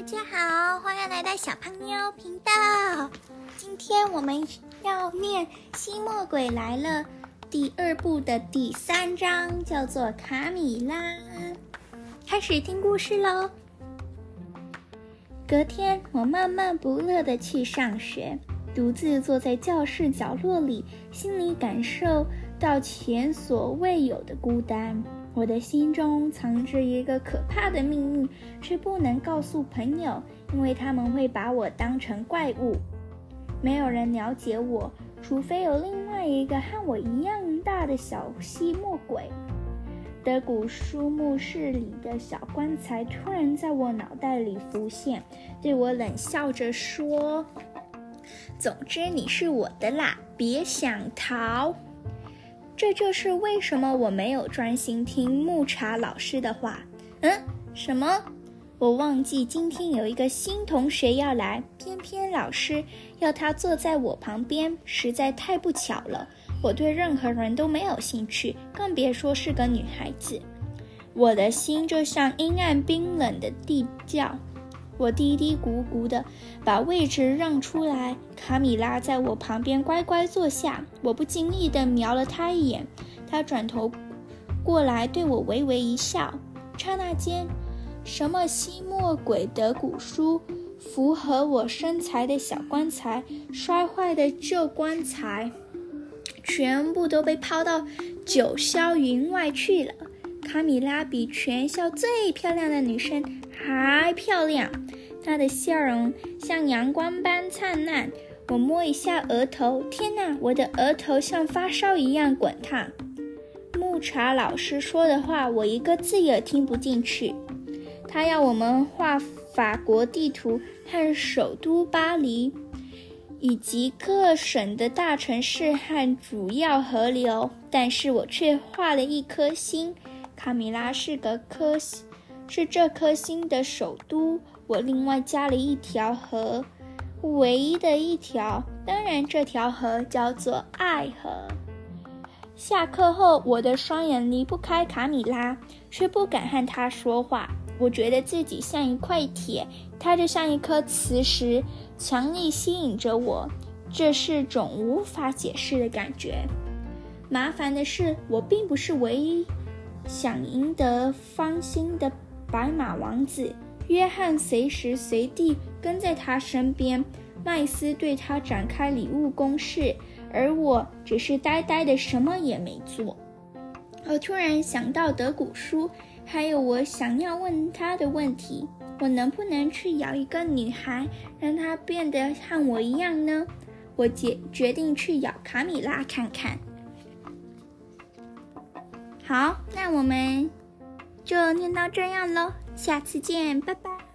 大家好，欢迎来到小胖妞频道。今天我们要念《吸墨鬼来了》第二部的第三章，叫做《卡米拉》。开始听故事喽。隔天，我闷闷不乐的去上学，独自坐在教室角落里，心里感受到前所未有的孤单。我的心中藏着一个可怕的秘密，却不能告诉朋友，因为他们会把我当成怪物。没有人了解我，除非有另外一个和我一样大的小吸墨鬼。德古书墓室里的小棺材突然在我脑袋里浮现，对我冷笑着说：“总之你是我的啦，别想逃。”这就是为什么我没有专心听木茶老师的话。嗯，什么？我忘记今天有一个新同学要来，偏偏老师要他坐在我旁边，实在太不巧了。我对任何人都没有兴趣，更别说是个女孩子。我的心就像阴暗冰冷的地窖。我嘀嘀咕咕的把位置让出来，卡米拉在我旁边乖乖坐下。我不经意地瞄了她一眼，她转头过来对我微微一笑。刹那间，什么吸墨鬼的古书、符合我身材的小棺材、摔坏的旧棺材，全部都被抛到九霄云外去了。卡米拉比全校最漂亮的女生还漂亮，她的笑容像阳光般灿烂。我摸一下额头，天哪，我的额头像发烧一样滚烫。木茶老师说的话，我一个字也听不进去。他要我们画法国地图和首都巴黎，以及各省的大城市和主要河流，但是我却画了一颗心。卡米拉是个颗星，是这颗星的首都。我另外加了一条河，唯一的一条。当然，这条河叫做爱河。下课后，我的双眼离不开卡米拉，却不敢和她说话。我觉得自己像一块铁，她就像一颗磁石，强力吸引着我。这是种无法解释的感觉。麻烦的是，我并不是唯一。想赢得芳心的白马王子约翰随时随地跟在他身边，麦斯对他展开礼物攻势，而我只是呆呆的什么也没做。我突然想到德古书，还有我想要问他的问题：我能不能去咬一个女孩，让她变得和我一样呢？我决决定去咬卡米拉看看。好，那我们就念到这样喽，下次见，拜拜。